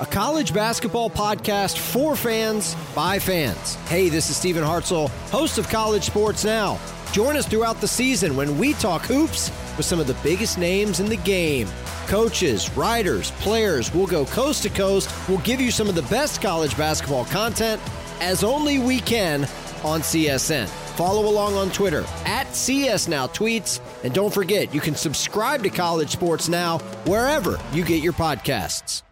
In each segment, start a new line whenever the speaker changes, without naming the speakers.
A college basketball podcast for fans by fans. Hey, this is Stephen Hartzell, host of College Sports Now. Join us throughout the season when we talk hoops with some of the biggest names in the game. Coaches, writers, players, we'll go coast to coast. We'll give you some of the best college basketball content as only we can on CSN. Follow along on Twitter at CS Now Tweets. And don't forget, you can subscribe to College Sports Now wherever you get your podcasts.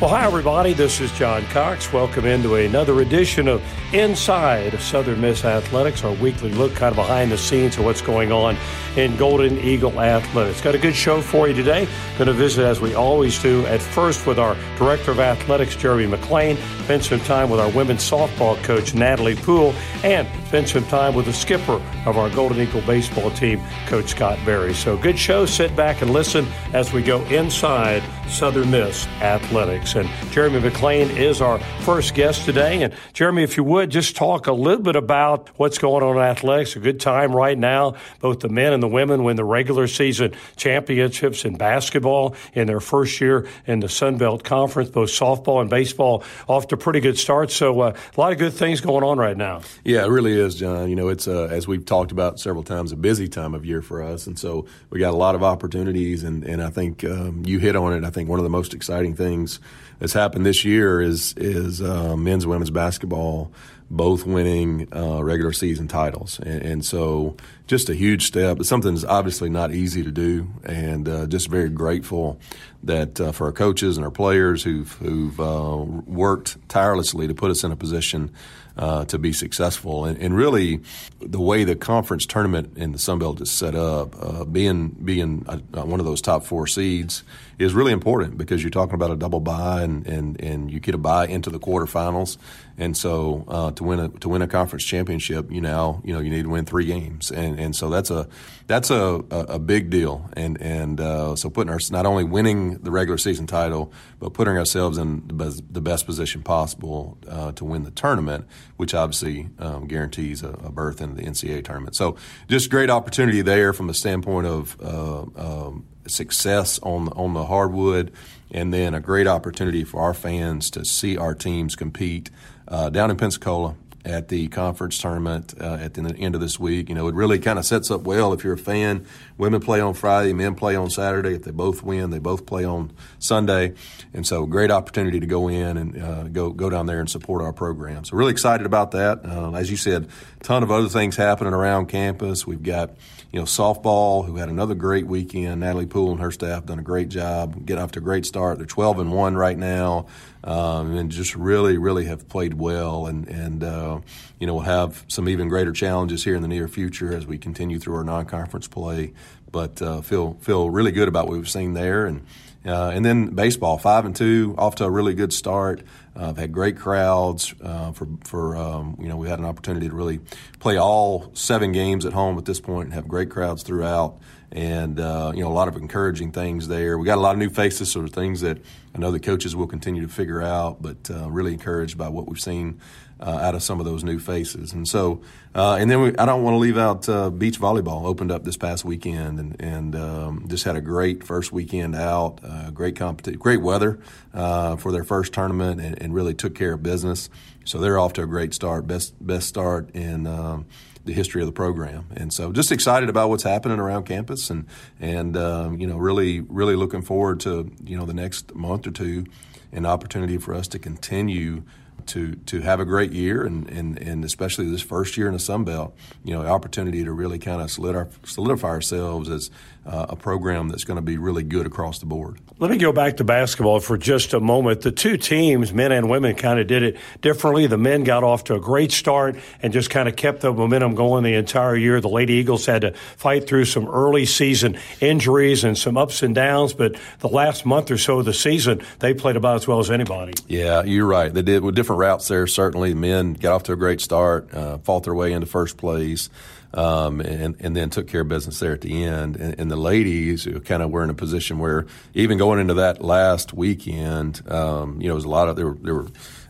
Well, hi, everybody. This is John Cox. Welcome into another edition of Inside Southern Miss Athletics, our weekly look kind of behind the scenes of what's going on in Golden Eagle Athletics. Got a good show for you today. Going to visit, as we always do, at first with our Director of Athletics, Jeremy McClain. spend some time with our women's softball coach, Natalie Poole, and spend some time with the skipper of our Golden Eagle baseball team, Coach Scott Berry. So, good show. Sit back and listen as we go inside Southern Miss Athletics. And Jeremy McClain is our first guest today. And Jeremy, if you would, just talk a little bit about what's going on in athletics. A good time right now. Both the men and the women win the regular season championships in basketball in their first year in the Sun Belt Conference. Both softball and baseball off to pretty good starts. So uh, a lot of good things going on right now.
Yeah, it really is, John. You know, it's uh, as we've talked about several times, a busy time of year for us, and so we got a lot of opportunities. And, and I think um, you hit on it. I think one of the most exciting things that's happened this year is is uh, men's women's basketball both winning uh, regular season titles, and, and, so just a huge step. It's something that's obviously not easy to do, and uh, just very grateful that uh, for our coaches and our players who've who've uh, worked tirelessly to put us in a position uh, to be successful. And, and, really, the way the conference tournament in the Sun Belt is set up, uh, being being a, one of those top four seeds is really important because you're talking about a double bye and, and, and you get a bye into the quarterfinals. And so uh, to win a to win a conference championship, you now you know you need to win three games, and and so that's a that's a, a, a big deal. And and uh, so putting our not only winning the regular season title, but putting ourselves in the best, the best position possible uh, to win the tournament, which obviously um, guarantees a, a, berth in the NCAA tournament. So just great opportunity there from a standpoint of uh, um, success on on the hardwood, and then a great opportunity for our fans to see our teams compete uh, down in Pensacola at the conference tournament uh, at the end of this week. You know, it really kind of sets up well if you're a fan. Women play on Friday, men play on Saturday. If they both win, they both play on Sunday, and so great opportunity to go in and uh, go go down there and support our program. So really excited about that. Uh, as you said, ton of other things happening around campus. We've got you know, softball, who had another great weekend. Natalie Poole and her staff done a great job, getting off to a great start. They're 12 and one right now, um, and just really, really have played well. And and uh, you know, we'll have some even greater challenges here in the near future as we continue through our non-conference play. But uh, feel feel really good about what we've seen there, and uh, and then baseball, five and two, off to a really good start. Uh, I've had great crowds uh, for for um, you know we had an opportunity to really play all seven games at home at this point and have great crowds throughout. and uh, you know a lot of encouraging things there. We got a lot of new faces, sort of things that I know the coaches will continue to figure out, but uh, really encouraged by what we've seen uh, out of some of those new faces. And so, uh, and then we, I don't want to leave out uh, beach volleyball opened up this past weekend and, and um, just had a great first weekend out, uh, great competition, great weather uh, for their first tournament and, and, really took care of business. So they're off to a great start, best best start in um, the history of the program. And so just excited about what's happening around campus and, and um, you know, really, really looking forward to, you know, the next month or two an opportunity for us to continue to to have a great year and, and, and especially this first year in the Sun Belt, you know, opportunity to really kind of solidify ourselves as uh, a program that's going to be really good across the board.
Let me go back to basketball for just a moment. The two teams, men and women, kind of did it differently. The men got off to a great start and just kind of kept the momentum going the entire year. The Lady Eagles had to fight through some early season injuries and some ups and downs, but the last month or so of the season, they played about as well as anybody.
Yeah, you're right. They did with different routes there. Certainly, the men got off to a great start, uh, fought their way into first place um, and, and then took care of business there at the end. And, and the ladies kind of were in a position where even going into that last weekend, um, you know, there was a lot of there were there were.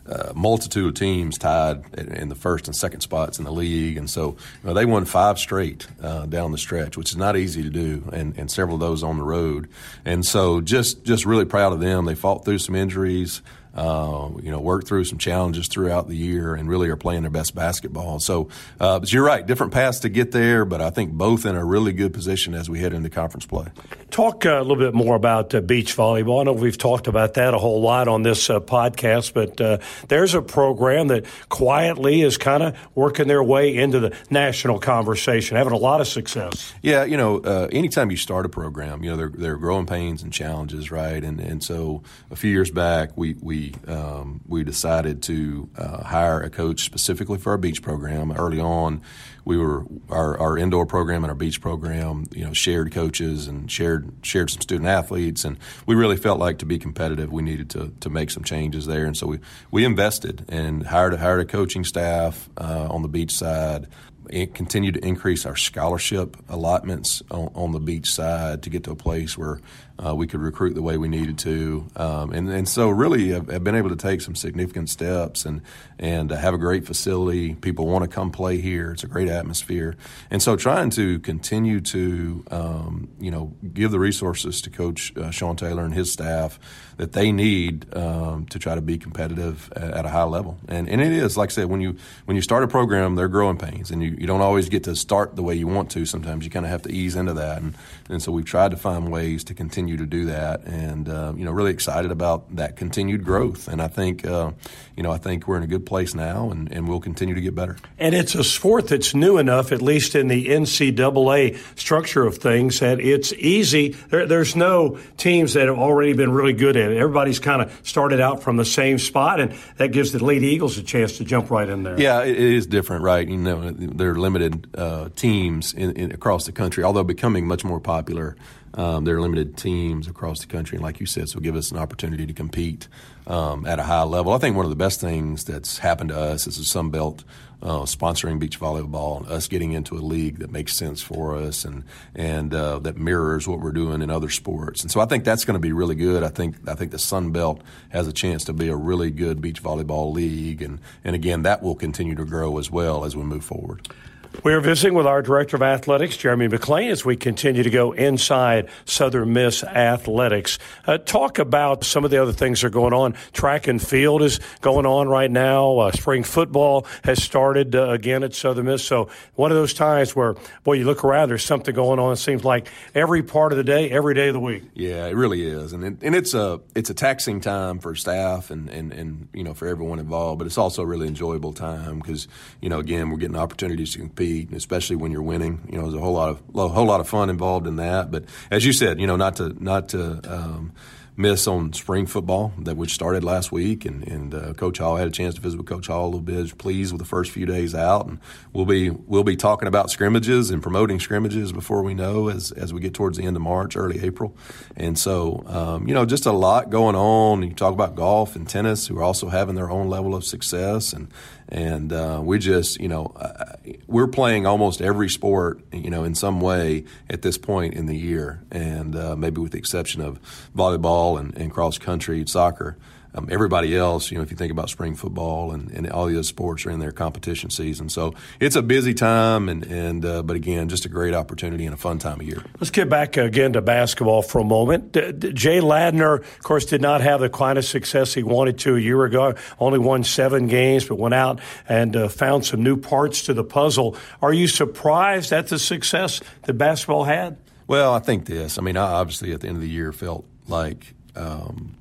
Uh, multitude of teams tied in the first and second spots in the league, and so you know, they won five straight uh, down the stretch, which is not easy to do, and, and several of those on the road. And so, just just really proud of them. They fought through some injuries uh, you know, worked through some challenges throughout the year and really are playing their best basketball. So, uh, but you're right, different paths to get there, but I think both in a really good position as we head into conference play.
Talk uh, a little bit more about uh, beach volleyball. I know we've talked about that a whole lot on this uh, podcast, but uh, there's a program that quietly is kind of working their way into the national conversation, having a lot of success.
Yeah, you know, anytime you start a program, you know, there, there are growing pains and challenges, right? And and so a few years back, we we um, we decided to uh, hire a coach specifically for our beach program. Early on, we were our, our indoor program and our beach program, you know, shared coaches and shared shared some student athletes, and we really felt like to be competitive, we needed to to make some changes there, and so we we invested and hired hired a coaching staff uh, on the beach side continue to increase our scholarship allotments on, on, the beach side to get to a place where uh, we could recruit the way we needed to, um, and and so really have, have, been able to take some significant steps and and uh, have a great facility. People want to come play here. It's a great atmosphere, and so trying to continue to um, you know give the resources to Coach uh, Sean Taylor and his staff that they need um, to try to be competitive at, at, a high level. And and it is like I said when you when you start a program, they're growing pains, and you, you don't always get to start the way you want to. Sometimes you kind of have to ease into that, and and so we've tried to find ways to continue continue to do that, and uh, you know, really excited about that continued growth. And I think, uh, you know, I think we're in a good place now, and, and we'll continue to get better.
And it's a sport that's new enough, at least in the NCAA structure of things, that it's easy. There, there's no teams that have already been really good at it. Everybody's kind of started out from the same spot, and that gives the Lady Eagles a chance to jump right in there.
Yeah, it is different, right? You know, there are limited uh, teams in, in, across the country, although becoming much more popular. Um, there are limited teams across the country, and like you said, so give us an opportunity to compete um, at a high level. I think one of the best things that's happened to us is the Sun Belt uh, sponsoring beach volleyball, and us getting into a league that makes sense for us and and uh, that mirrors what we're doing in other sports. And so I think that's going to be really good. I think I think the Sun Belt has a chance to be a really good beach volleyball league, and and again that will continue to grow as well as we move forward.
We are visiting with our Director of Athletics, Jeremy McClain, as we continue to go inside Southern Miss Athletics. Uh, talk about some of the other things that are going on. Track and field is going on right now. Uh, spring football has started uh, again at Southern Miss. So one of those times where, boy, you look around, there's something going on. It seems like every part of the day, every day of the week.
Yeah, it really is, and it, and it's a it's a taxing time for staff and, and and you know for everyone involved, but it's also a really enjoyable time because you know again we're getting opportunities to compete especially when you're winning. You know, there's a whole lot of a whole lot of fun involved in that. But as you said, you know, not to not to um, miss on spring football that which started last week, and, and uh, Coach Hall had a chance to visit with Coach Hall a little bit. Pleased with the first few days out, and we'll be we'll be talking about scrimmages and promoting scrimmages before we know as as we get towards the end of March, early April, and so um, you know just a lot going on. You talk about golf and tennis, who are also having their own level of success, and and uh, we just you know uh, we're playing almost every sport you know in some way at this point in the year, and uh, maybe with the exception of volleyball and, and cross country, soccer. Um, everybody else, you know, if you think about spring football and, and all the other sports are in their competition season. So it's a busy time, and, and uh, but again, just a great opportunity and a fun time of year.
Let's get back again to basketball for a moment. D- D- Jay Ladner, of course, did not have the kind of success he wanted to a year ago. Only won seven games, but went out and uh, found some new parts to the puzzle. Are you surprised at the success that basketball had?
Well, I think this. I mean, I obviously at the end of the year felt like um,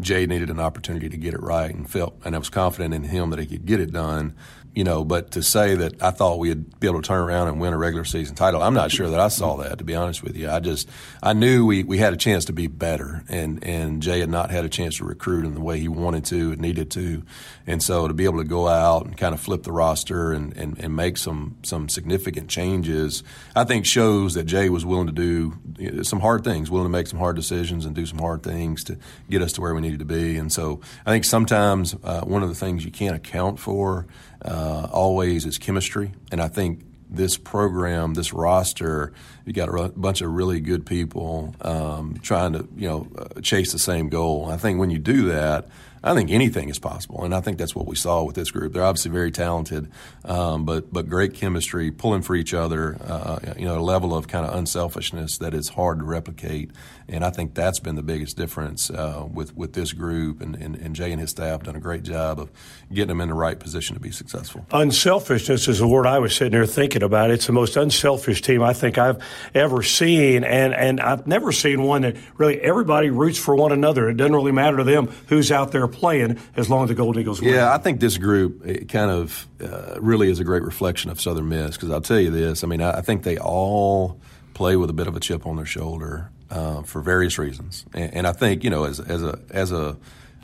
Jay needed an opportunity to get it right and felt, and I was confident in him that he could get it done. You know, but to say that I thought we'd be able to turn around and win a regular season title, I'm not sure that I saw that. To be honest with you, I just I knew we, we had a chance to be better, and and Jay had not had a chance to recruit in the way he wanted to and needed to, and so to be able to go out and kind of flip the roster and, and, and make some some significant changes, I think shows that Jay was willing to do some hard things, willing to make some hard decisions and do some hard things to get us to where we needed to be. And so I think sometimes uh, one of the things you can't account for uh, always is chemistry. And I think this program, this roster, you got a bunch of really good people um, trying to, you know, uh, chase the same goal. I think when you do that, I think anything is possible, and I think that's what we saw with this group. They're obviously very talented, um, but but great chemistry, pulling for each other. Uh, you know, a level of kind of unselfishness that is hard to replicate, and I think that's been the biggest difference uh, with with this group. And, and, and Jay and his staff have done a great job of getting them in the right position to be successful.
Unselfishness is the word I was sitting there thinking about. It's the most unselfish team I think I've ever seen, and and I've never seen one that really everybody roots for one another. It doesn't really matter to them who's out there playing as long as the Golden Eagles win.
Yeah, I think this group kind of uh, really is a great reflection of Southern Miss because I'll tell you this. I mean, I, I, think they all play with a bit of a chip on their shoulder uh, for various reasons, and, and, I think you know as as a as a,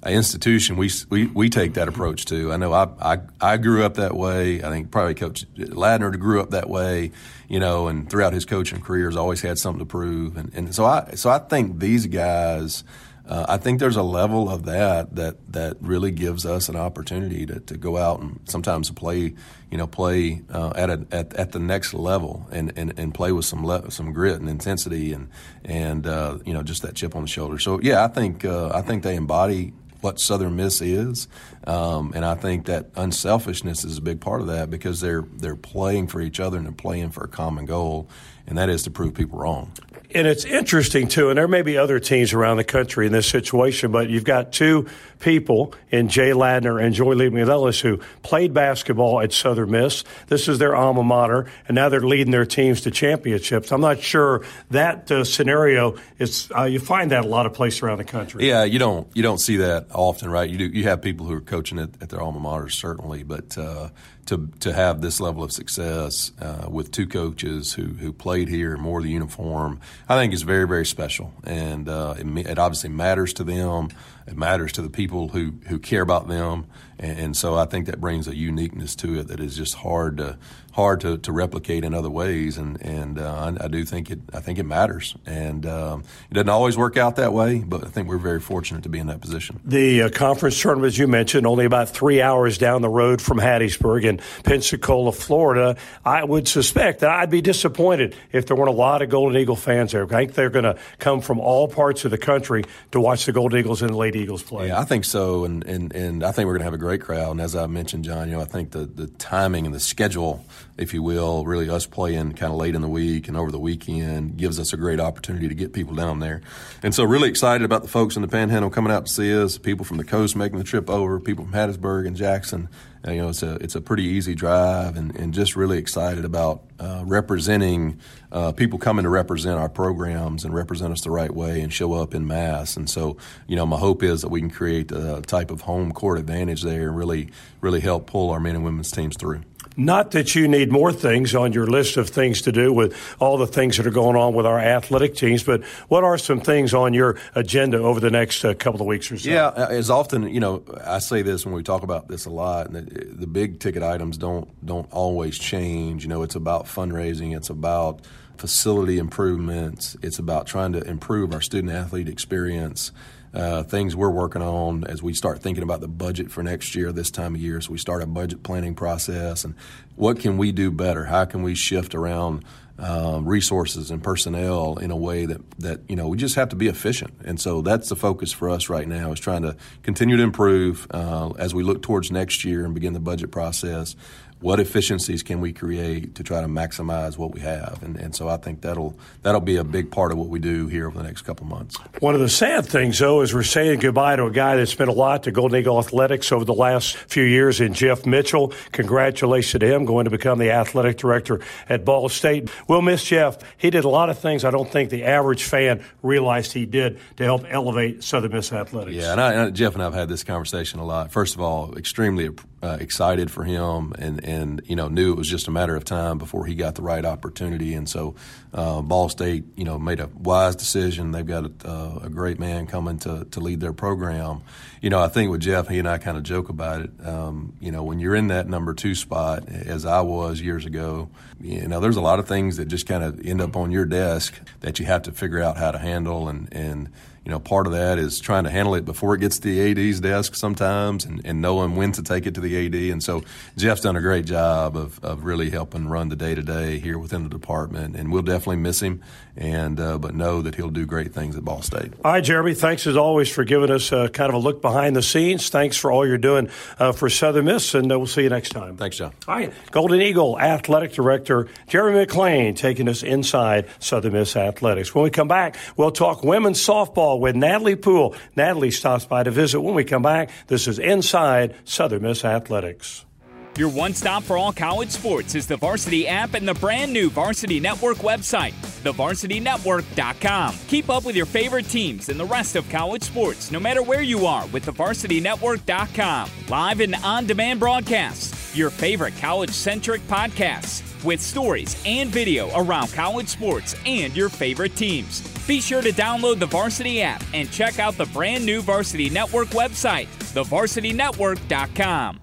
a institution, we, we we take that approach too. I know I, I I grew up that way. I think probably Coach Ladner grew up that way, you know, and throughout his coaching career has always had something to prove, and, and so I so I think these guys uh, I think there's a level of that that that really gives us an opportunity to, to go out and sometimes play, you know, play uh, at, a, at at the next level and, and, and play with some le- some grit and intensity and and uh, you know just that chip on the shoulder. So yeah, I think uh, I think they embody what Southern Miss is, um, and I think that unselfishness is a big part of that because they're they're playing for each other and they're playing for a common goal, and that is to prove people wrong
and it's interesting too, and there may be other teams around the country in this situation, but you've got two people in Jay Ladner and Joye Lee-McNelis who played basketball at Southern Miss. This is their alma mater, and now they're leading their teams to championships. I'm not sure that uh, scenario is. Uh, you find that a lot of places around the country.
Yeah, you don't you don't see that often, right? You do. You have people who are coaching at, at their alma maters, certainly, but. Uh, to to have this level of success uh, with two coaches who who played here and wore the uniform, I think is very very special, and uh, it, it, obviously matters to them. It matters to the people who who care about them, and, and so I think that brings a uniqueness to it that is just hard to hard to, to replicate in other ways, and and uh, I, I, do think it I think it matters, and um, it doesn't always work out that way, but I think we're very fortunate to be in that position.
The uh, conference tournament, as you mentioned, only about three hours down the road from Hattiesburg in Pensacola, Florida. I would suspect that I'd be disappointed if there weren't a lot of Golden Eagle fans there. I think they're going to come from all parts of the country to watch the Golden Eagles and the Eagles play.
Yeah, I think so, and and, and I think we're going to have a great crowd. And as I mentioned, John, you know, I think the the timing and the schedule if you will, really us playing kind of late in the week and over the weekend gives us a great opportunity to get people down there. And so, really excited about the folks in the Panhandle coming out to see us, people from the coast making the trip over, people from Hattiesburg and Jackson. You know, it's a it's a pretty easy drive, and, and just really excited about uh, representing uh, people coming to represent our programs and represent us the right way and show up in mass. And so, you know, my hope is that we can create a type of home court advantage there and really really help pull our men and women's teams through.
Not that you need more things on your list of things to do with all the things that are going on with our athletic teams, but what are some things on your agenda over the next uh, couple of weeks or so?
Yeah, uh, as often, you know, I say this when we talk about this a lot, and the, the big ticket items don't don't always change. You know, it's about fundraising, it's about facility improvements, it's about trying to improve our student athlete experience. uh, things we're working on as we start thinking about the budget for next year, this time of year. So we start a budget planning process and what can we do better? How can we shift around um, resources and personnel in a way that, that you know we just have to be efficient and so that's the focus for us right now is trying to continue to improve uh, as we look towards next year and begin the budget process what efficiencies can we create to try to maximize what we have? And, and so I think that'll that'll be a big part of what we do here over the next couple of months.
One of the sad things, though, is we're saying goodbye to a guy that's been a lot to Golden Eagle Athletics over the last few years in Jeff Mitchell. Congratulations to him going to become the athletic director at Ball State. We'll miss Jeff. He did a lot of things I don't think the average fan realized he did to help elevate Southern Miss athletics.
Yeah, and, I, and Jeff and I have had this conversation a lot. First of all, extremely uh, excited for him and, and you know knew it was just a matter of time before he got the right opportunity. And so uh, Ball State you know made a wise decision. They've got a, uh, a, great man coming to, to lead their program. You know I think with Jeff he and I kind of joke about it. Um, you know when you're in that number two spot as I was years ago you know there's a lot of things that just kind of end up on your desk that you have to figure out how to handle and and you know, part of that is trying to handle it before it gets to the AD's desk sometimes and, and knowing when to take it to the AD. And so Jeff's done a great job of, of really helping run the day to day here within the department. And we'll definitely miss him, and uh, but know that he'll do great things at Ball State.
All right, Jeremy, thanks as always for giving us uh, kind of a look behind the scenes. Thanks for all you're doing uh, for Southern Miss, and uh, we'll see you next time.
Thanks, John.
All right, Golden Eagle Athletic Director Jeremy McClain taking us inside Southern Miss Athletics. When we come back, we'll talk women's softball with Natalie Poole Natalie stops by to visit when we come back. This is Inside Southern Miss Athletics.
Your one stop for all college sports is the Varsity app and the brand new Varsity Network website, thevarsitynetwork.com. Keep up with your favorite teams and the rest of college sports no matter where you are with thevarsitynetwork.com. Live and on demand broadcasts, your favorite college centric podcasts with stories and video around college sports and your favorite teams. Be sure to download the Varsity app and check out the brand new Varsity Network website, thevarsitynetwork.com.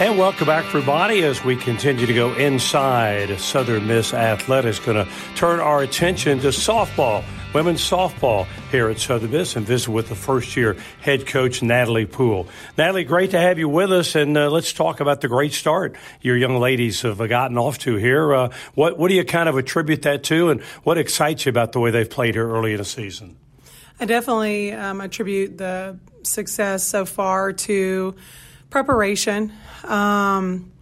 And welcome back, everybody, as we continue to go inside Southern Miss Athletics. Going to turn our attention to softball women's softball here at Southern Miss and visit with the first year head coach, Natalie Poole. Natalie, great to have you with us, and uh, let's talk about the great start your young ladies have gotten off to here. Uh, what, what do you kind of attribute that to, and what excites you about the way they've played here early in the season?
I definitely um, attribute the success so far to preparation. Um,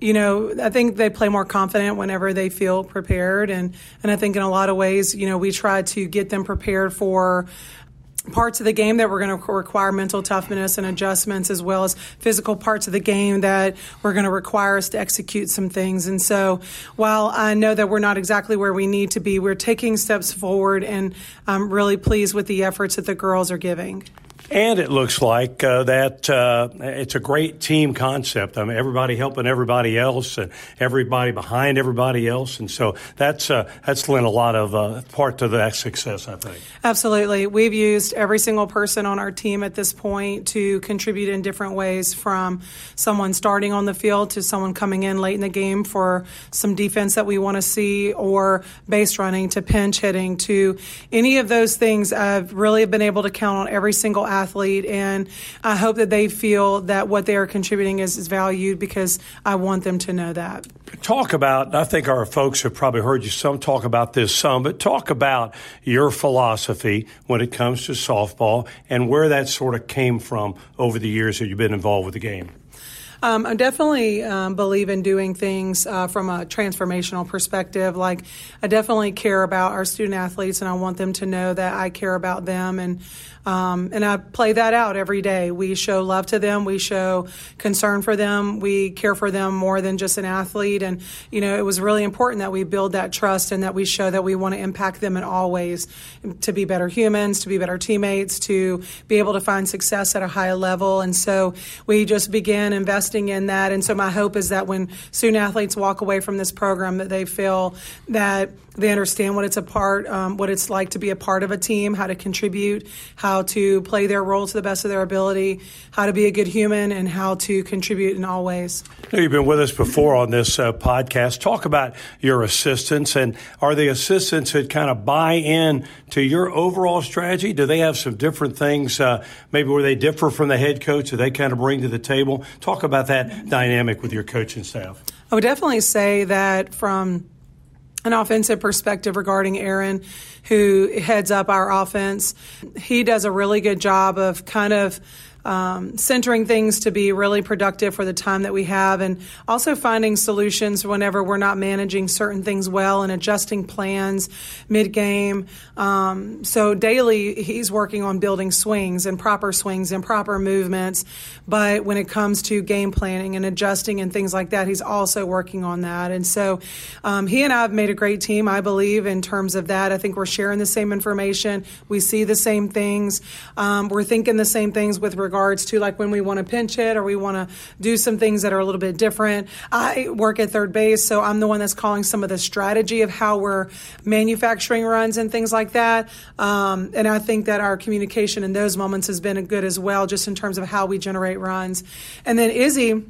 you know, I think they play more confident whenever they feel prepared. And, and I think in a lot of ways, you know, we try to get them prepared for parts of the game that we're going to require mental toughness and adjustments as well as physical parts of the game that we're going to require us to execute some things and so while i know that we're not exactly where we need to be we're taking steps forward and i'm really pleased with the efforts that the girls are giving
and it looks like uh, that uh, it's a great team concept. I mean, everybody helping everybody else, and everybody behind everybody else, and so that's uh, that's lent a lot of uh, part to that success. I think.
Absolutely, we've used every single person on our team at this point to contribute in different ways, from someone starting on the field to someone coming in late in the game for some defense that we want to see, or base running to pinch hitting to any of those things. I've really been able to count on every single athlete, and I hope that they feel that what they are contributing is, is valued because I want them to know that.
Talk about, I think our folks have probably heard you some talk about this some, but talk about your philosophy when it comes to softball and where that sort of came from over the years that you've been involved with the game.
Um, I definitely um, believe in doing things uh, from a transformational perspective. Like, I definitely care about our student athletes, and I want them to know that I care about them. And um, and I play that out every day. We show love to them. We show concern for them. We care for them more than just an athlete. And, you know, it was really important that we build that trust and that we show that we want to impact them in all ways to be better humans, to be better teammates, to be able to find success at a high level. And so we just began investing in that. And so my hope is that when student athletes walk away from this program, that they feel that they understand what it's a part, um, what it's like to be a part of a team, how to contribute, how to play their role to the best of their ability, how to be a good human, and how to contribute in all ways.
You've been with us before on this uh, podcast. Talk about your assistants, and are the assistants that kind of buy in to your overall strategy? Do they have some different things, uh, maybe where they differ from the head coach that they kind of bring to the table? Talk about that dynamic with your coaching staff.
I would definitely say that from an offensive perspective regarding Aaron, who heads up our offense. He does a really good job of kind of um, centering things to be really productive for the time that we have, and also finding solutions whenever we're not managing certain things well and adjusting plans mid game. Um, so daily, he's working on building swings and proper swings and proper movements. But when it comes to game planning and adjusting and things like that, he's also working on that. And so um, he and I have made a great team, I believe, in terms of that. I think we're sharing the same information, we see the same things, um, we're thinking the same things with regard regards to like when we want to pinch hit or we want to do some things that are a little bit different. I work at third base, so I'm the one that's calling some of the strategy of how we're manufacturing runs and things like that. Um, and I think that our communication in those moments has been good as well, just in terms of how we generate runs. And then Izzy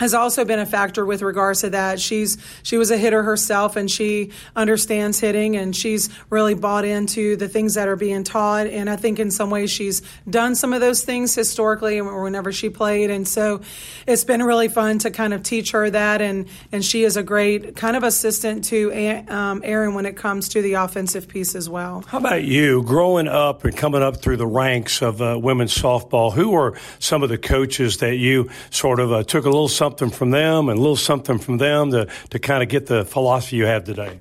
has also been a factor with regards to that. She's she was a hitter herself and she understands hitting and she's really bought into the things that are being taught and I think in some ways she's done some of those things historically or whenever she played and so it's been really fun to kind of teach her that and and she is a great kind of assistant to um, Aaron when it comes to the offensive piece as well.
How about you growing up and coming up through the ranks of uh, women's softball? Who were some of the coaches that you sort of uh, took a little something something from them and a little something from them to, to kind of get the philosophy you have today?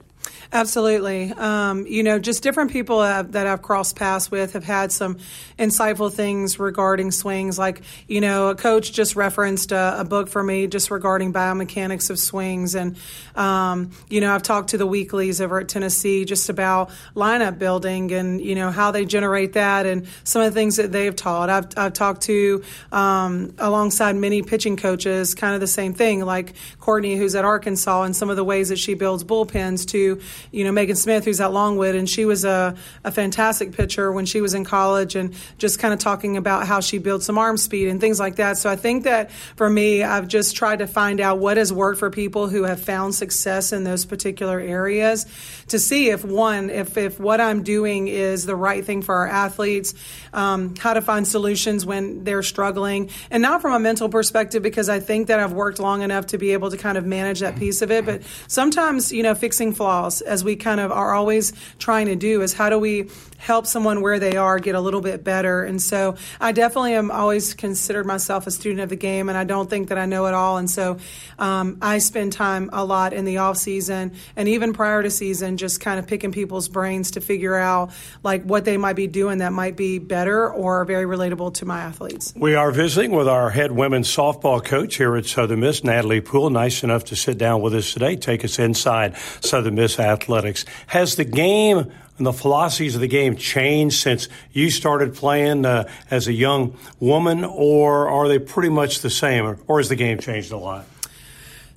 Absolutely. Um, you know, just different people that I've crossed paths with have had some insightful things regarding swings. Like, you know, a coach just referenced a, a book for me just regarding biomechanics of swings. And, um, you know, I've talked to the Weeklys over at Tennessee just about lineup building and, you know, how they generate that and some of the things that they've taught. I've, I've talked to, um, alongside many pitching coaches, kind of the same thing, like Courtney, who's at Arkansas, and some of the ways that she builds bullpens to, you know, Megan Smith, who's at Longwood, and she was a, a fantastic pitcher when she was in college, and just kind of talking about how she built some arm speed and things like that. So I think that for me, I've just tried to find out what has worked for people who have found success in those particular areas to see if one, if, if what I'm doing is the right thing for our athletes, um, how to find solutions when they're struggling, and not from a mental perspective, because I think that I've worked long enough to be able to kind of manage that piece of it. But sometimes, you know, fixing flaws as we kind of are always trying to do is how do we help someone where they are get a little bit better. And so I definitely am always considered myself a student of the game, and I don't think that I know it all. And so um, I spend time a lot in the off season and even prior to season, just kind of picking people's brains to figure out like what they might be doing that might be better or very relatable to my athletes.
We are visiting with our head women's softball coach here at Southern Miss, Natalie Poole. Nice enough to sit down with us today, take us inside Southern Miss athletics. Has the game and the philosophies of the game changed since you started playing uh, as a young woman, or are they pretty much the same, or, has the game changed a lot?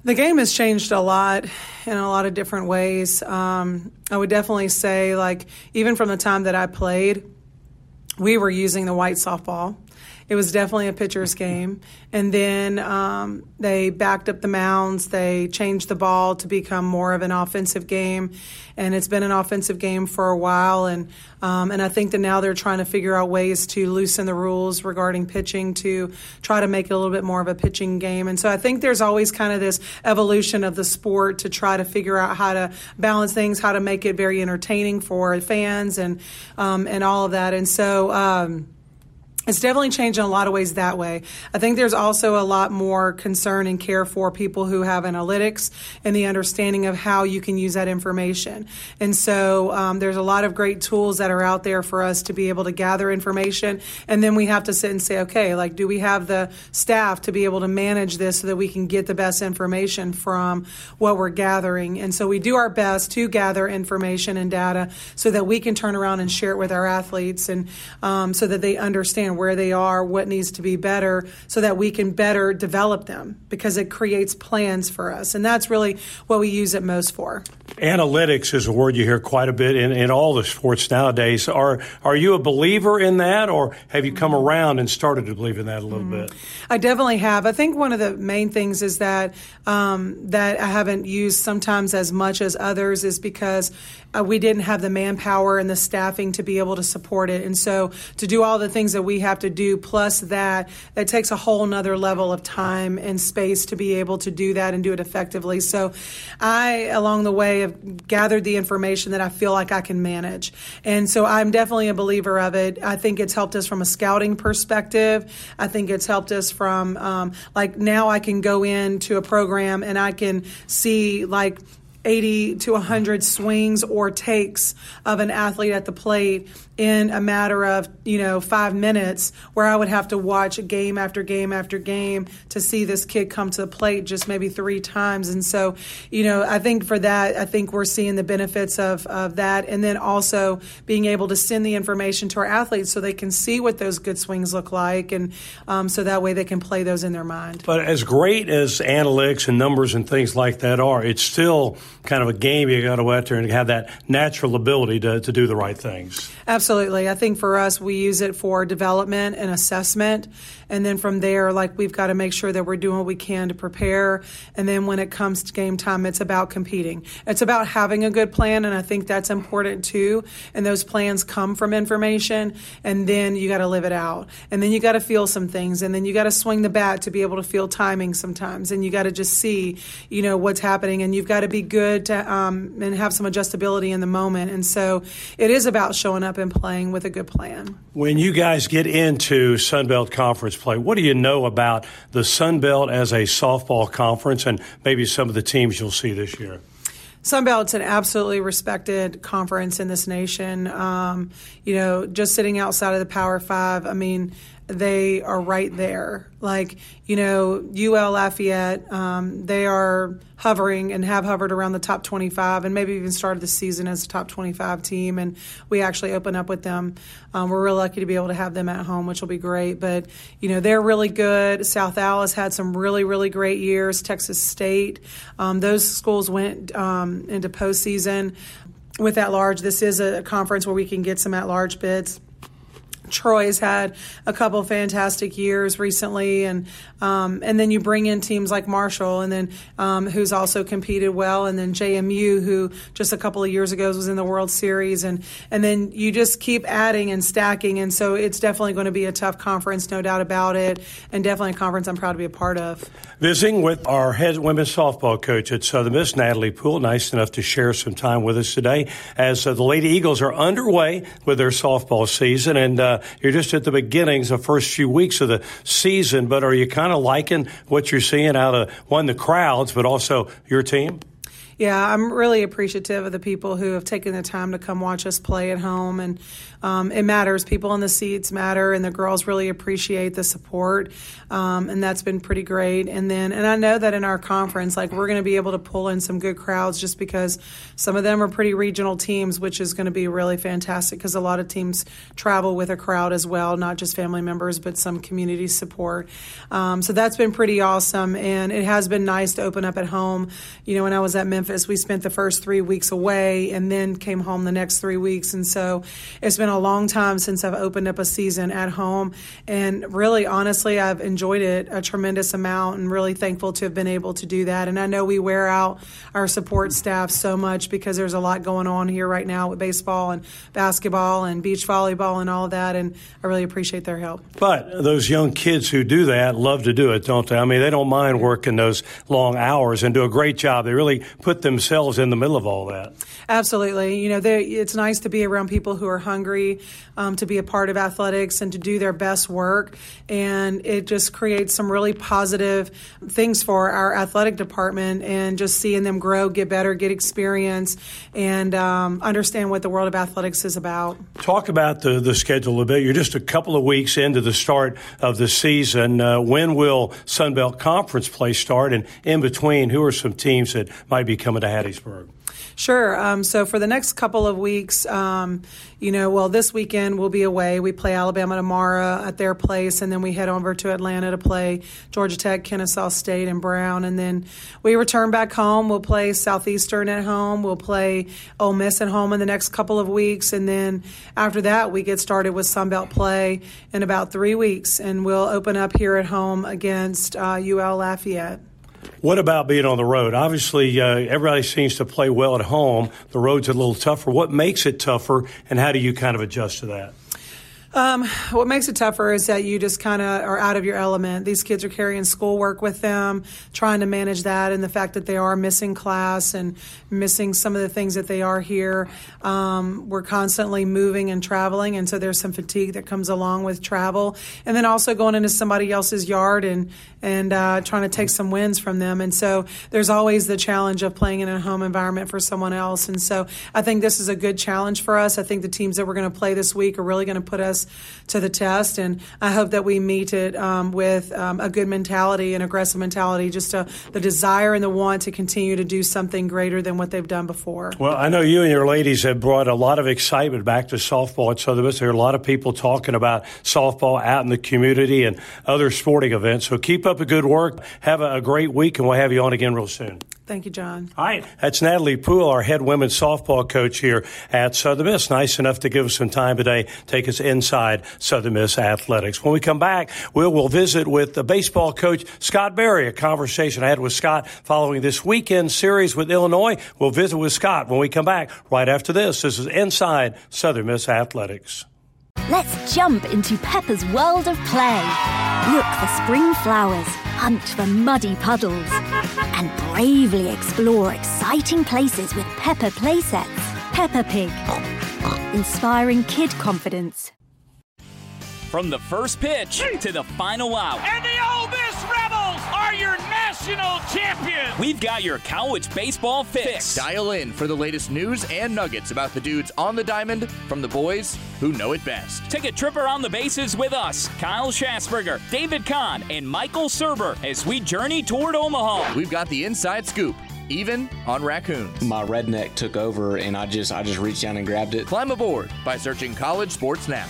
The game has changed a lot in a lot of different ways. Um, I would definitely say, like, even from the time that I played, we were using the white softball. It was definitely a pitcher's game. And then um, they backed up the mounds. They changed the ball to become more of an offensive game. And it's been an offensive game for a while. And um, and I think that now they're trying to figure out ways to loosen the rules regarding pitching to try to make it a little bit more of a pitching game. And so I think there's always kind of this evolution of the sport to try to figure out how to balance things, how to make it very entertaining for fans, and um, and all of that. And so. Um, it's definitely changed in a lot of ways that way. I think there's also a lot more concern and care for people who have analytics and the understanding of how you can use that information. And so um, there's a lot of great tools that are out there for us to be able to gather information. And then we have to sit and say, okay, like, do we have the staff to be able to manage this so that we can get the best information from what we're gathering? And so we do our best to gather information and data so that we can turn around and share it with our athletes and um, so that they understand where they are, what needs to be better, so that we can better develop them because it creates plans for us. And that's really what we use it most for.
Analytics is a word you hear quite a bit in, in all the sports nowadays. Are are you a believer in that, or have you come around and started to believe in that a little mm-hmm. bit?
I definitely have. I think one of the main things is that um, that I haven't used sometimes as much as others is because uh, we didn't have the manpower and the staffing to be able to support it. And so to do all the things that we have to do, plus that, that takes a whole nother level of time and space to be able to do that and do it effectively. So I, along the way, have gathered the information that I feel like I can manage. And so I'm definitely a believer of it. I think it's helped us from a scouting perspective. I think it's helped us from, um, like, now I can go into a program and I can see, like, 80 to 100 swings or takes of an athlete at the plate in a matter of you know five minutes where i would have to watch game after game after game to see this kid come to the plate just maybe three times. And so you know i think for that i think we're seeing the benefits of, of that. And then also being able to send the information to our athletes so they can see what those good swings look like and um, so that way they can play those in their mind.
But as great as analytics and numbers and things like that are it's still kind of a game you got to go out there and have that natural ability to, to do the right things
Absolutely. I think for us, we use it for development and assessment. And then from there, like we've got to make sure that we're doing what we can to prepare. And then when it comes to game time, it's about competing. It's about having a good plan. And I think that's important too. And those plans come from information. And then you got to live it out. And then you got to feel some things. And then you got to swing the bat to be able to feel timing sometimes. And you got to just see, you know, what's happening. And you've got to be good to, um, and have some adjustability in the moment. And so it is about showing up and playing with a good plan.
When you guys get into Sunbelt Conference play. What do you know about the Sun Belt as a softball conference and maybe some of the teams you'll see this year?
Sunbelt's an absolutely respected conference in this nation. Um, you know, just sitting outside of the Power Five, I mean, they are right there. Like, you know, UL Lafayette, um, they are hovering and have hovered around the top 25 and maybe even started the season as a top 25 team. And we actually open up with them. Um, we're real lucky to be able to have them at home, which will be great. But, you know, they're really good. South Alice had some really, really great years. Texas State, um, those schools went um, into postseason with at large. This is a conference where we can get some at large bids. Troy's had a couple fantastic years recently, and um, and then you bring in teams like Marshall, and then um, who's also competed well, and then JMU, who just a couple of years ago was in the World Series, and and then you just keep adding and stacking, and so it's definitely going to be a tough conference, no doubt about it, and definitely a conference I'm proud to be a part of.
Visiting with our head women's softball coach at Southern Miss, Natalie Poole, nice enough to share some time with us today as uh, the Lady Eagles are underway with their softball season, and uh, you're just at the beginnings, the first few weeks of the season, but are you kind of liking what you're seeing out of one, the crowds, but also your team?
Yeah, I'm really appreciative of the people who have taken the time to come watch us play at home and um, it matters. People in the seats matter, and the girls really appreciate the support, um, and that's been pretty great. And then, and I know that in our conference, like we're going to be able to pull in some good crowds just because some of them are pretty regional teams, which is going to be really fantastic because a lot of teams travel with a crowd as well, not just family members, but some community support. Um, so that's been pretty awesome, and it has been nice to open up at home. You know, when I was at Memphis, we spent the first three weeks away, and then came home the next three weeks, and so it's been a long time since I've opened up a season at home. And really, honestly, I've enjoyed it a tremendous amount and really thankful to have been able to do that. And I know we wear out our support staff so much because there's a lot going on here right now with baseball and basketball and beach volleyball and all of that. And I really appreciate their help.
But those young kids who do that love to do it, don't they? I mean, they don't mind working those long hours and do a great job. They really put themselves in the middle of all that.
Absolutely. You know, it's nice to be around people who are hungry, um, to be a part of athletics and to do their best work. And it just creates some really positive things for our athletic department and just seeing them grow, get better, get experience, and um, understand what the world of athletics is about.
Talk about the, the schedule a bit. You're just a couple of weeks into the start of the season. Uh, when will Sunbelt Conference play start? And in between, who are some teams that might be coming to Hattiesburg?
Sure. Um, so for the next couple of weeks, um, you know, well, this weekend we'll be away. We play Alabama tomorrow at their place, and then we head over to Atlanta to play Georgia Tech, Kennesaw State, and Brown. And then we return back home. We'll play Southeastern at home. We'll play Ole Miss at home in the next couple of weeks. And then after that, we get started with Sunbelt play in about three weeks, and we'll open up here at home against uh, UL Lafayette.
What about being on the road? Obviously, uh, everybody seems to play well at home. The road's a little tougher. What makes it tougher, and how do you kind of adjust to that?
Um, what makes it tougher is that you just kind of are out of your element. These kids are carrying schoolwork with them, trying to manage that, and the fact that they are missing class and missing some of the things that they are here. Um, we're constantly moving and traveling, and so there's some fatigue that comes along with travel, and then also going into somebody else's yard and and uh, trying to take some wins from them. And so there's always the challenge of playing in a home environment for someone else. And so I think this is a good challenge for us. I think the teams that we're going to play this week are really going to put us to the test. And I hope that we meet it um, with um, a good mentality and aggressive mentality, just a, the desire and the want to continue to do something greater than what they've done before.
Well, I know you and your ladies have brought a lot of excitement back to softball at Southern. There are a lot of people talking about softball out in the community and other sporting events. So keep up up the good work. Have a, a great week, and we'll have you on again real soon.
Thank you, John.
All right. That's Natalie Poole, our head women's softball coach here at Southern Miss. Nice enough to give us some time today, take us inside Southern Miss athletics. When we come back, we'll, we'll visit with the baseball coach, Scott Berry, a conversation I had with Scott following this weekend series with Illinois. We'll visit with Scott when we come back right after this. This is Inside Southern Miss Athletics.
Let's jump into Peppa's world of play. Look for spring flowers, hunt for muddy puddles, and bravely explore exciting places with Peppa playsets. Peppa Pig, inspiring kid confidence.
From the first pitch to the final out.
And the Ole Miss Rebels are your national champions.
We've got your college baseball fix.
Dial in for the latest news and nuggets about the dudes on the diamond from the boys who know it best.
Take a trip around the bases with us, Kyle Schasberger, David Kahn, and Michael Serber as we journey toward Omaha.
We've got the inside scoop even on raccoons.
My redneck took over and I just I just reached down and grabbed it.
Climb aboard by searching College Sports Now.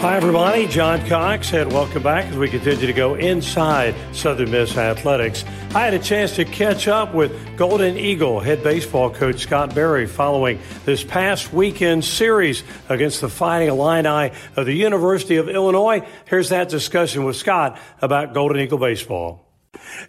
Hi, everybody. John Cox, and welcome back as we continue to go inside Southern Miss Athletics. I had a chance to catch up with Golden Eagle head baseball coach Scott Berry following this past weekend series against the Fighting Illini of the University of Illinois. Here's that discussion with Scott about Golden Eagle baseball.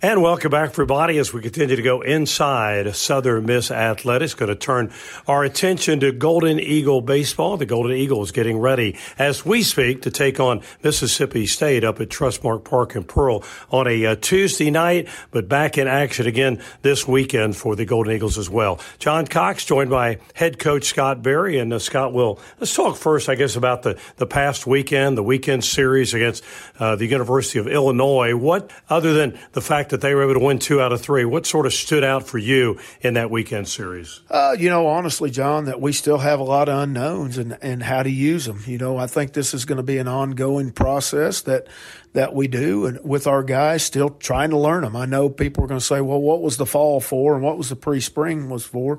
And welcome back, everybody, as we continue to go inside Southern Miss Athletics. Going to turn our attention to Golden Eagle baseball. The Golden Eagle is getting ready as we speak to take on Mississippi State up at Trustmark Park in Pearl on a uh, Tuesday night, but back in action again this weekend for the Golden Eagles as well. John Cox joined by head coach Scott Berry. And uh, Scott will, let's talk first, I guess, about the, the past weekend, the weekend series against uh, the University of Illinois. What, other than the fact that they were able to win two out of three. What sort of stood out for you in that weekend series?
Uh, you know, honestly, John, that we still have a lot of unknowns and, and how to use them. You know, I think this is going to be an ongoing process that that we do and with our guys still trying to learn them. I know people are going to say, well, what was the fall for and what was the pre-spring was for?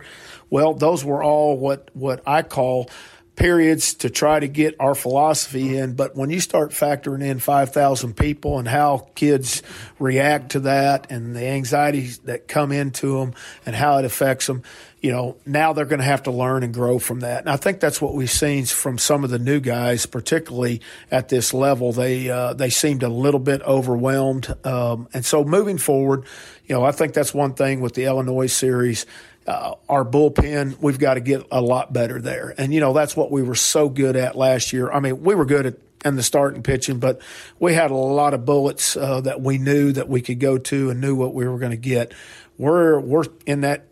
Well, those were all what, what I call – periods to try to get our philosophy in. But when you start factoring in 5,000 people and how kids react to that and the anxieties that come into them and how it affects them, you know, now they're going to have to learn and grow from that. And I think that's what we've seen from some of the new guys, particularly at this level. They uh, they seemed a little bit overwhelmed, um, and so moving forward, you know, I think that's one thing with the Illinois series uh, our bullpen, we've got to get a lot better there. And, you know, that's what we were so good at last year. I mean, we were good at in the starting pitching, but we had a lot of bullets uh, that we knew that we could go to and knew what we were going to get. We're we're in that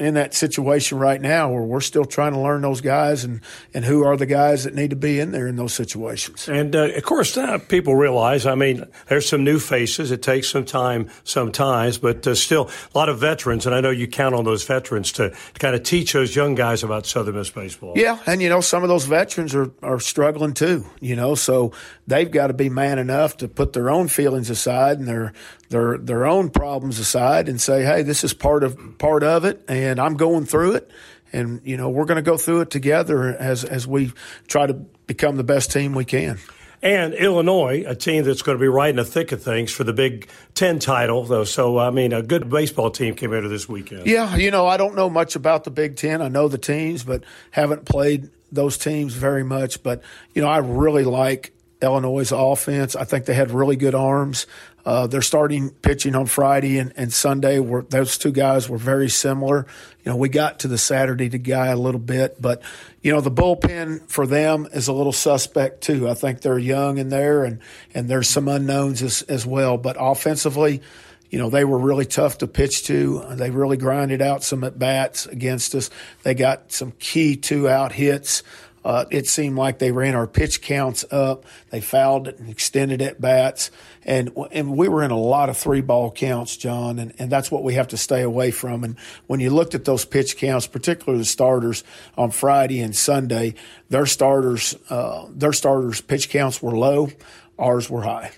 in that situation right now where we're still trying to learn those guys and, and who are the guys that need to be in there in those situations.
And uh, of course, uh, people realize, I mean, there's some new faces. It takes some time sometimes, but uh, still a lot of veterans. And I know you count on those veterans to, to kind of teach those young guys about Southern Miss baseball.
Yeah. And, you know, some of those veterans are, are struggling too, you know, so they've got to be man enough to put their own feelings aside and their, their their own problems aside and say, "Hey, this is part of part of it, and I'm going through it." And you know we're going to go through it together as as we try to become the best team we can
and Illinois, a team that's going to be right in the thick of things for the Big Ten title, though. So, I mean, a good baseball team came out of this weekend.
Yeah, you know, I don't know much about the Big Ten. I know the teams, but haven't played those teams very much. But, you know, I really like Illinois' offense. I think they had really good arms. Uh, they're starting pitching on Friday and, and Sunday. Were, those two guys were very similar. You know, we got to the Saturday to guy a little bit, but you know the bullpen for them is a little suspect too. I think they're young in there, and and there's some unknowns as as well. But offensively, you know, they were really tough to pitch to. They really grinded out some at bats against us. They got some key two out hits. Uh, it seemed like they ran our pitch counts up. They fouled and extended at bats, and and we were in a lot of three ball counts, John, and, and that's what we have to stay away from. And when you looked at those pitch counts, particularly the starters on Friday and Sunday, their starters uh, their starters pitch counts were low, ours were high.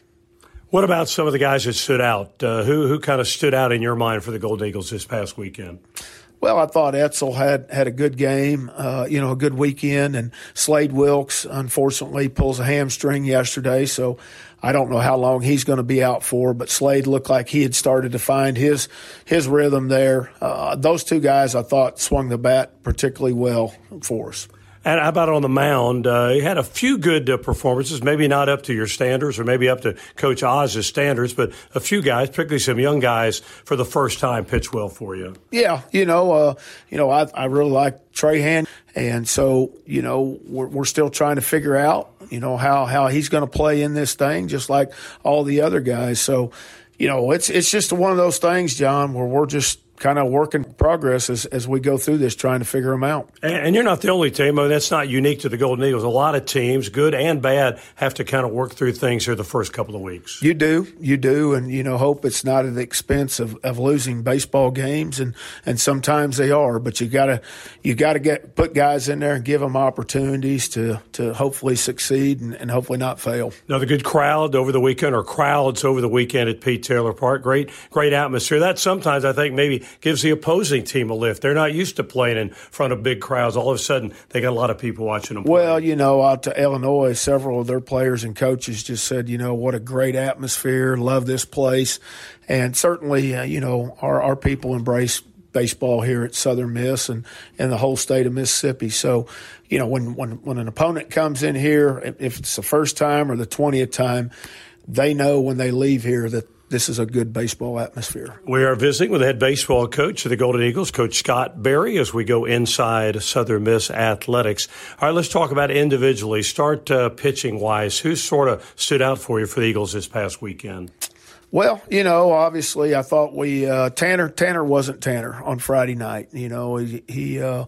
What about some of the guys that stood out? Uh, who who kind of stood out in your mind for the Golden Eagles this past weekend?
Well, I thought Etzel had had a good game, uh, you know, a good weekend, and Slade Wilks unfortunately pulls a hamstring yesterday, so I don't know how long he's going to be out for. But Slade looked like he had started to find his his rhythm there. Uh, those two guys, I thought, swung the bat particularly well for us.
And how about on the mound? Uh, he had a few good uh, performances, maybe not up to your standards or maybe up to Coach Oz's standards, but a few guys, particularly some young guys, for the first time pitch well for you.
Yeah, you know, uh, you know, I, I really like Trahan, and so you know, we're, we're still trying to figure out, you know, how how he's going to play in this thing, just like all the other guys. So, you know, it's it's just one of those things, John, where we're just kind of work in progress as, as we go through this, trying to figure them out.
And, and, you're not the only team. I mean, that's not unique to the Golden Eagles. A lot of teams, good and bad, have to kind of work through things here the first couple of weeks.
You do, you do, and you know, hope it's not at the expense of, of losing baseball games, and and sometimes they are. But you gotta you gotta get put guys in there and give them opportunities to to hopefully succeed and, and hopefully not fail.
Another good crowd over the weekend, or crowds over the weekend at Pete Taylor Park. Great, great atmosphere. That sometimes I think maybe gives the opposing team a lift. They're not used to playing in front of big crowds. All of a sudden, they got a lot of people watching them. Play.
Well, you know, out to Illinois, several of their players and coaches just said, you know, what a great atmosphere. Love this place, and certainly, uh, you know, our our people embrace baseball here at Southern Miss and, and the whole state of Mississippi. So, you know, when, when, when an opponent comes in here, if it's the first time or the 20th time, they know when they leave here that this is a good baseball atmosphere.
We are visiting with the head baseball coach of the Golden Eagles, Coach Scott Berry, as we go inside Southern Miss Athletics. All right, let's talk about individually. Start uh, pitching wise. Who sort of stood out for you for the Eagles this past weekend?
Well, you know, obviously, I thought we uh, Tanner Tanner wasn't Tanner on Friday night. You know, he. he uh,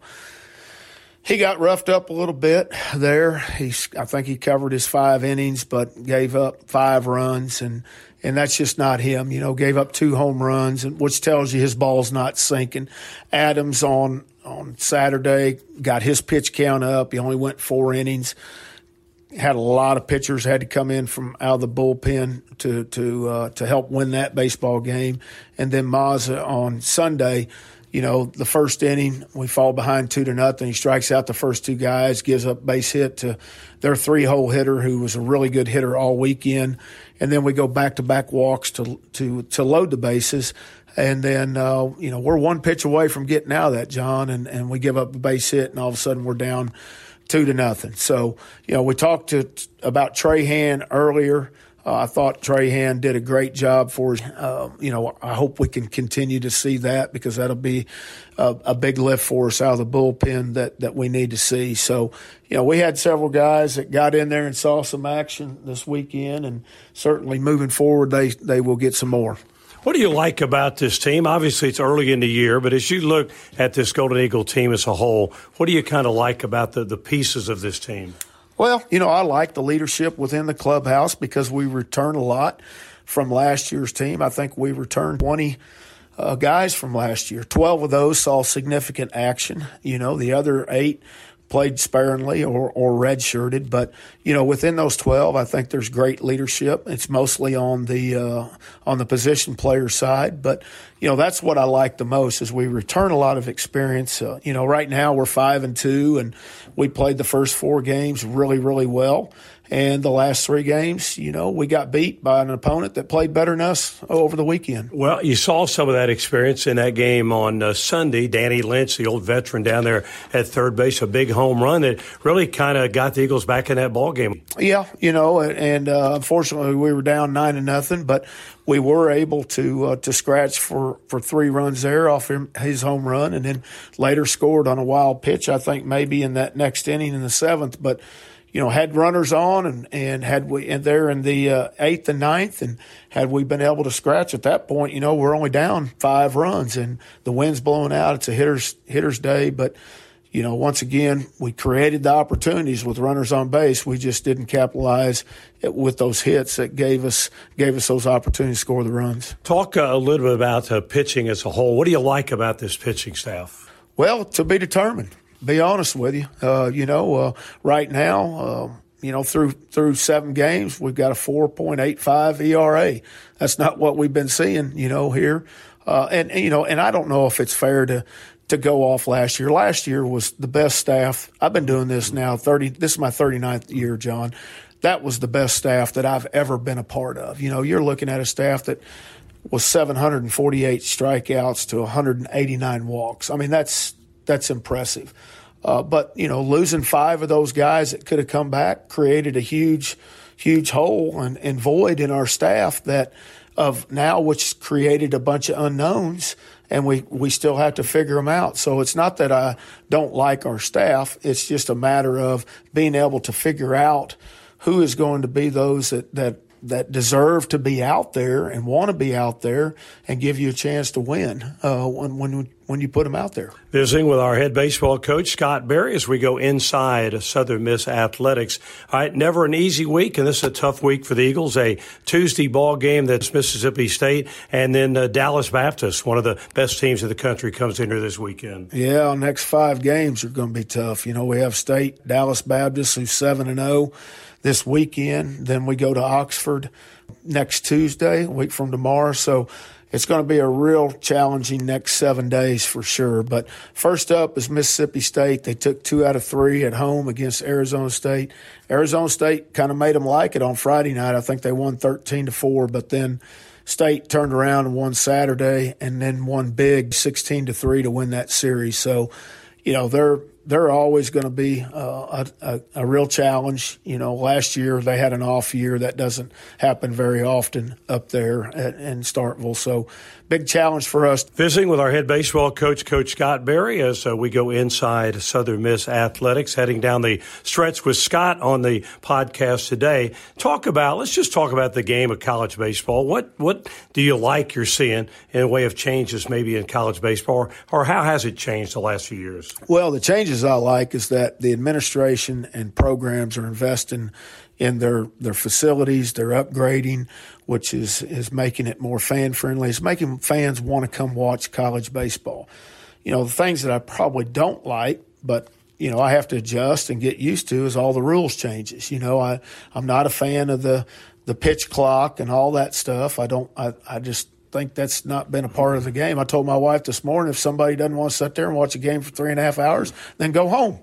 he got roughed up a little bit there. He's, I think he covered his five innings, but gave up five runs, and and that's just not him. You know, gave up two home runs, and which tells you his ball's not sinking. Adams on on Saturday got his pitch count up. He only went four innings. Had a lot of pitchers had to come in from out of the bullpen to to uh, to help win that baseball game, and then Mazza on Sunday you know, the first inning, we fall behind two to nothing. He strikes out the first two guys, gives up base hit to their three hole hitter, who was a really good hitter all weekend. And then we go back to back walks to, to, to load the bases. And then, uh, you know, we're one pitch away from getting out of that, John, and, and we give up a base hit, and all of a sudden we're down two to nothing. So, you know, we talked to, about Trahan earlier. Uh, I thought Trahan did a great job for us. Uh, you know, I hope we can continue to see that because that'll be a, a, big lift for us out of the bullpen that, that we need to see. So, you know, we had several guys that got in there and saw some action this weekend, and certainly moving forward, they, they will get some more.
What do you like about this team? Obviously, it's early in the year, but as you look at this Golden Eagle team as a whole, what do you kind of like about the, the pieces of this team?
Well, you know, I like the leadership within the clubhouse because we return a lot from last year's team. I think we returned 20 uh, guys from last year. 12 of those saw significant action. You know, the other eight played sparingly or, or redshirted. But you know, within those twelve, I think there's great leadership. It's mostly on the uh, on the position player side, but you know that's what I like the most is we return a lot of experience. Uh, you know, right now we're five and two, and we played the first four games really, really well. And the last three games, you know, we got beat by an opponent that played better than us over the weekend.
Well, you saw some of that experience in that game on uh, Sunday. Danny Lynch, the old veteran down there at third base, a big home run that really kind of got the Eagles back in that ball game.
Yeah, you know, and uh, unfortunately we were down nine to nothing, but we were able to uh, to scratch for, for three runs there off him, his home run, and then later scored on a wild pitch. I think maybe in that next inning in the seventh, but you know, had runners on and, and had we, and there in the uh, eighth and ninth, and had we been able to scratch at that point, you know, we're only down five runs and the wind's blowing out. It's a hitter's, hitter's day. But, you know, once again, we created the opportunities with runners on base. We just didn't capitalize with those hits that gave us, gave us those opportunities to score the runs.
Talk uh, a little bit about uh, pitching as a whole. What do you like about this pitching staff?
Well, to be determined be honest with you. Uh, you know, uh, right now, uh, you know, through through seven games, we've got a 4.85 ERA. That's not what we've been seeing, you know, here. Uh, and, you know, and I don't know if it's fair to to go off last year. Last year was the best staff. I've been doing this now 30 this is my 39th year, John. That was the best staff that I've ever been a part of. You know, you're looking at a staff that was 748 strikeouts to 189 walks. I mean, that's that's impressive. Uh, but you know, losing five of those guys that could have come back created a huge, huge hole and, and void in our staff that of now, which created a bunch of unknowns, and we we still have to figure them out. So it's not that I don't like our staff; it's just a matter of being able to figure out who is going to be those that that that deserve to be out there and want to be out there and give you a chance to win uh, when when when you put them out there.
Visiting with our head baseball coach Scott Berry as we go inside Southern Miss athletics. All right, never an easy week, and this is a tough week for the Eagles. A Tuesday ball game that's Mississippi State, and then uh, Dallas Baptist, one of the best teams in the country, comes in here this weekend.
Yeah, our next five games are going to be tough. You know, we have State, Dallas Baptist, who's seven and zero oh this weekend. Then we go to Oxford next Tuesday, a week from tomorrow. So it's going to be a real challenging next seven days for sure. But first up is Mississippi State. They took two out of three at home against Arizona State. Arizona State kind of made them like it on Friday night. I think they won 13 to four, but then State turned around and won Saturday and then won big 16 to three to win that series. So, you know, they're they're always going to be uh, a, a, a, real challenge. You know, last year they had an off year. That doesn't happen very often up there at, in Starkville. So, big challenge for us.
Visiting with our head baseball coach, Coach Scott Berry, as uh, we go inside Southern Miss Athletics, heading down the stretch with Scott on the podcast today. Talk about, let's just talk about the game of college baseball. What, what do you like you're seeing in a way of changes maybe in college baseball, or, or how has it changed the last few years?
Well, the changes changes I like is that the administration and programs are investing in their their facilities, they're upgrading, which is is making it more fan friendly. It's making fans want to come watch college baseball. You know, the things that I probably don't like, but you know, I have to adjust and get used to is all the rules changes. You know, I I'm not a fan of the the pitch clock and all that stuff. I don't I, I just think that's not been a part of the game. I told my wife this morning if somebody doesn't want to sit there and watch a game for three and a half hours, then go home.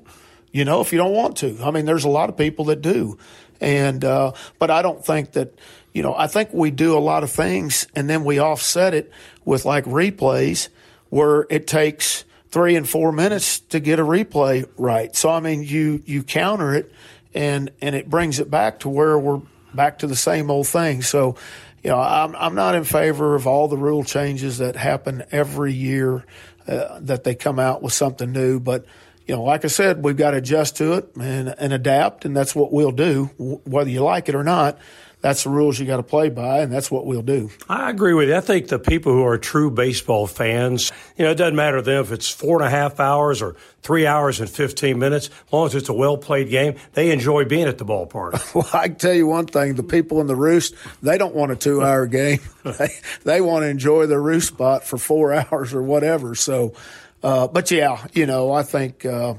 You know, if you don't want to. I mean, there's a lot of people that do. And, uh, but I don't think that, you know, I think we do a lot of things and then we offset it with like replays where it takes three and four minutes to get a replay right. So, I mean, you, you counter it and, and it brings it back to where we're back to the same old thing. So, you know, I'm, I'm not in favor of all the rule changes that happen every year uh, that they come out with something new. But, you know, like I said, we've got to adjust to it and, and adapt, and that's what we'll do, whether you like it or not that's the rules you got to play by, and that's what we'll do.
I agree with you. I think the people who are true baseball fans, you know, it doesn't matter to them if it's four and a half hours or three hours and 15 minutes, as long as it's a well played game, they enjoy being at the ballpark.
well, I can tell you one thing the people in the roost, they don't want a two hour game. they, they want to enjoy their roost spot for four hours or whatever. So, uh, but yeah, you know, I think. Uh,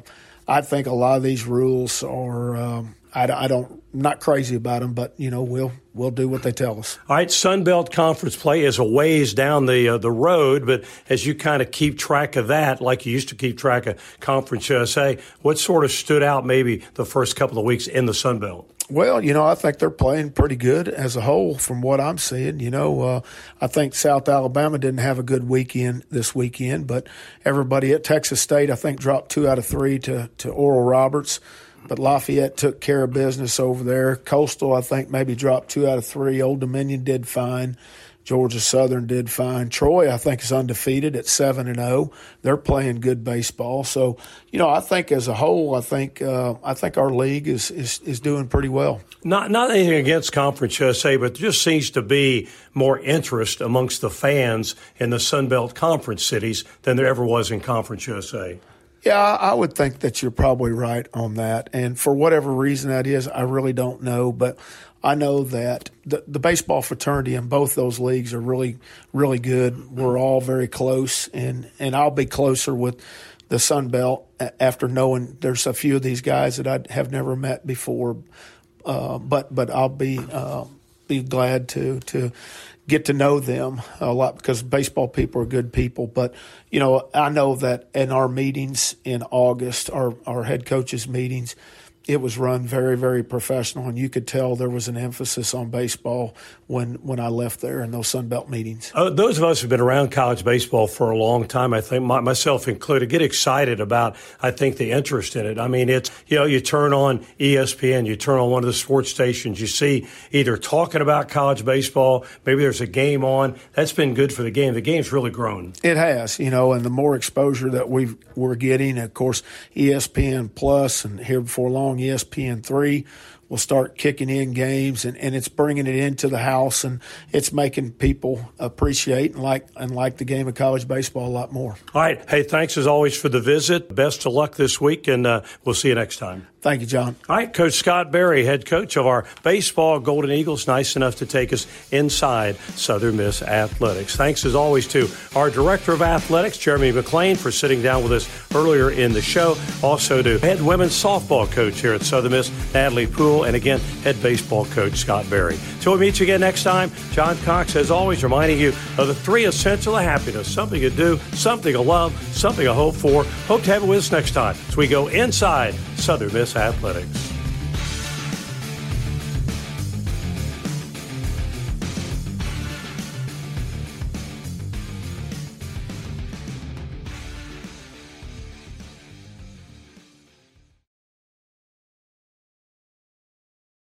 I think a lot of these rules are. Um, I, I don't I'm not crazy about them, but you know we'll we'll do what they tell us.
All right, Sun Belt Conference play is a ways down the uh, the road, but as you kind of keep track of that, like you used to keep track of Conference USA, what sort of stood out maybe the first couple of weeks in the Sun Belt?
Well, you know, I think they're playing pretty good as a whole from what I'm seeing. You know, uh, I think South Alabama didn't have a good weekend this weekend, but everybody at Texas State, I think, dropped two out of three to, to Oral Roberts. But Lafayette took care of business over there. Coastal, I think, maybe dropped two out of three. Old Dominion did fine. Georgia Southern did fine. Troy, I think, is undefeated at seven and zero. Oh. They're playing good baseball. So, you know, I think as a whole, I think uh, I think our league is, is is doing pretty well.
Not not anything against Conference USA, but there just seems to be more interest amongst the fans in the Sun Belt Conference cities than there ever was in Conference USA.
Yeah, I would think that you're probably right on that. And for whatever reason that is, I really don't know. But I know that the, the baseball fraternity in both those leagues are really, really good. We're all very close, and, and I'll be closer with the Sun Belt after knowing there's a few of these guys that I have never met before. Uh, but but I'll be uh, be glad to to get to know them a lot because baseball people are good people. But, you know, I know that in our meetings in August, our, our head coaches' meetings, it was run very, very professional, and you could tell there was an emphasis on baseball when when I left there in those Sun Belt meetings.
Uh, those of us who've been around college baseball for a long time, I think my, myself included, get excited about. I think the interest in it. I mean, it's you know, you turn on ESPN, you turn on one of the sports stations, you see either talking about college baseball, maybe there's a game on. That's been good for the game. The game's really grown.
It has, you know, and the more exposure that we we're getting, of course, ESPN Plus, and here before long on ESPN3 will start kicking in games and, and it's bringing it into the house and it's making people appreciate and like and like the game of college baseball a lot more.
All right. Hey, thanks as always for the visit. Best of luck this week and uh, we'll see you next time.
Thank you, John.
All right, Coach Scott Berry, head coach of our baseball Golden Eagles, nice enough to take us inside Southern Miss Athletics. Thanks as always to our Director of Athletics, Jeremy McClain, for sitting down with us earlier in the show. Also to head women's softball coach here at Southern Miss, Natalie Poole, and again, head baseball coach Scott Berry. So we'll meet you again next time. John Cox, as always, reminding you of the three essential of happiness something to do, something to love, something to hope for. Hope to have it with us next time as we go inside Southern Miss Athletics.